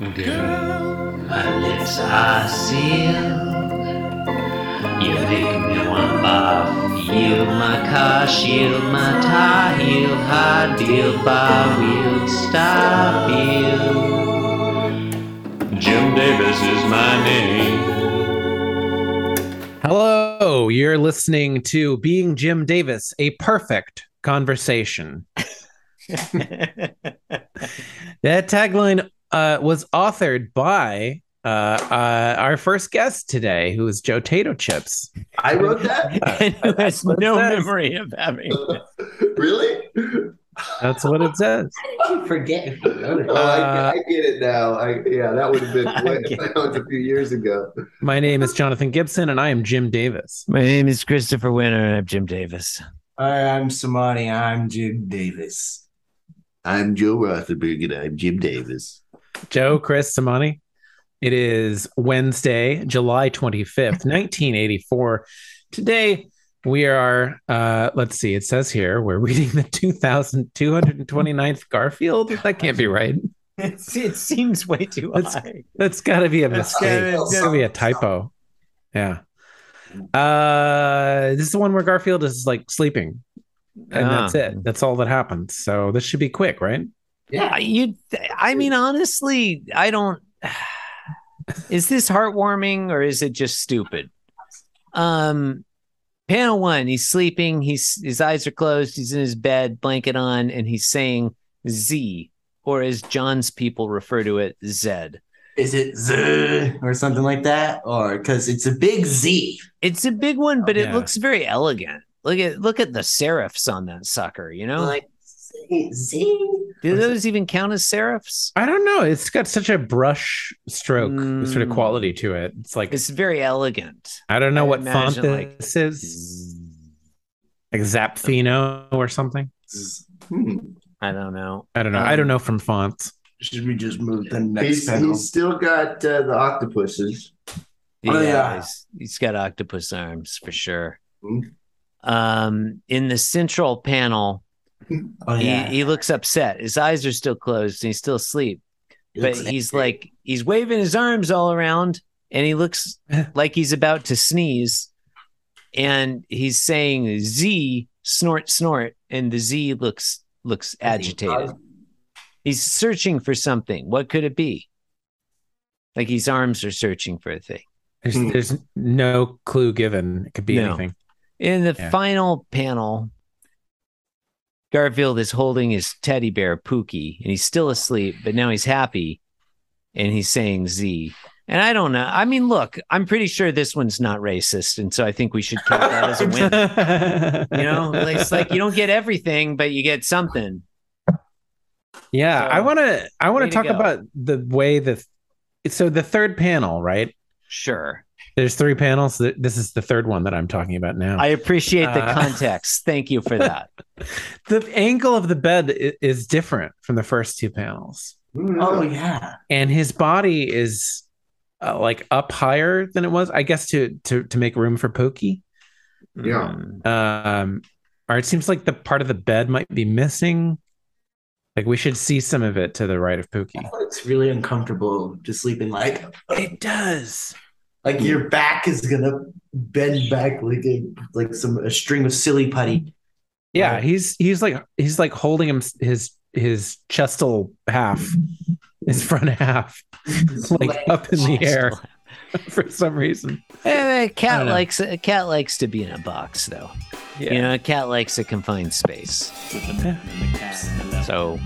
Girl, my lips are sealed. You make me want barf. Yield my car, shield my tie heel, hard deal, bar wheel, stop you. Jim Davis is my name. Hello, you're listening to Being Jim Davis, a perfect conversation. that tagline uh, was authored by uh, uh, our first guest today, who is Joe Tato Chips. I wrote that. and who has no says. memory of having really? That's what it says. How did you forget you? Oh, I, Uh, I get it now. I yeah, that would have been I way, get that was a few years ago. My name is Jonathan Gibson, and I am Jim Davis. My name is Christopher Winter, and I'm Jim Davis. Hi, I'm Samani. I'm Jim Davis. I'm Joe Rothenberg and I'm Jim Davis. Joe, Chris, Samani. It is Wednesday, July 25th, 1984. Today, we are, uh, let's see, it says here, we're reading the 2229th Garfield. That can't be right. It's, it seems way too That's- high. That's got to be a That's mistake. gotta- It's got to be a typo. Yeah. Uh, this is the one where Garfield is like sleeping, and Ah. that's it. That's all that happens. So this should be quick, right? I- You, I mean, honestly, I don't. Is this heartwarming or is it just stupid? Um, panel one, he's sleeping. He's his eyes are closed. He's in his bed, blanket on, and he's saying Z, or as John's people refer to it, Zed. Is it Z or something like that? Or because it's a big Z. It's a big one, but it Yeah. looks very elegant. Look at look at the serifs on that sucker. You know, Like Z. do those even count as serifs? I don't know. It's got such a brush stroke sort of Mm. quality to it. It's like It's very elegant. I don't know I what font imagine, like, this is. Like Zapfino or something. Hmm. I don't know. I don't know. I Um, don't know from fonts. Should we just move to the next He's, panel? he's still got uh, the octopuses. Oh, yeah. he's- he's got octopus arms for sure. Mhm. Um, in the central panel, oh, yeah. he, he looks upset. His eyes are still closed and he's still asleep. But he's angry. like he's waving his arms all around and he looks like he's about to sneeze. And he's saying Z snort snort, and the Z looks looks agitated. He's searching for something. What could it be? Like his arms are searching for a thing. There's, Hmm. there's no clue given. It could be No. anything. In the Yeah. final panel, Garfield is holding his teddy bear Pookie, and he's still asleep, but now he's happy, and he's saying Z. And I don't know. I mean, look, I'm pretty sure this one's not racist, and so I think we should count that as a win. You know, it's like you don't get everything, but you get something. Yeah, I want to. I want to to talk go. about the way the. So the third panel, right? Sure. There's three panels. This is the third one that I'm talking about now. I appreciate the Uh, context. Thank you for that. the angle of the bed is different from the first two panels, Oh yeah. and his body is uh, like up higher than it was. I guess to to to make room for Pookie. Yeah. Mm. Um, or it seems like the part of the bed might be missing. Like we should see some of it to the right of Pookie. It's really uncomfortable to sleep in like It does. Like your back is gonna bend back like a like some a string of silly putty. Yeah, Right. he's he's like he's like holding him his his chestal half, his front half, like up in the air for some reason. Eh, a I cat likes a cat likes to be in a box, though. Yeah. You know, a cat likes a confined space. So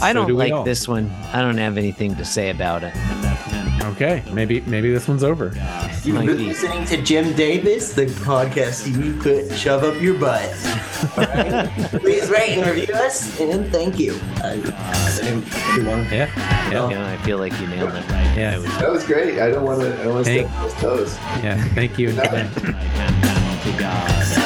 I don't do like all. this one. I don't have anything to say about it. Okay, maybe maybe this one's over. You've been listening to Jim Davis, the podcast you put shove up your butt. All right? Please rate and review us, and thank you. I, everyone. Yeah, yeah, You know, I feel like you nailed it. Right? Yeah, That was great. I don't want to. I don't want to Thank- step on his toes. yeah. Thank you.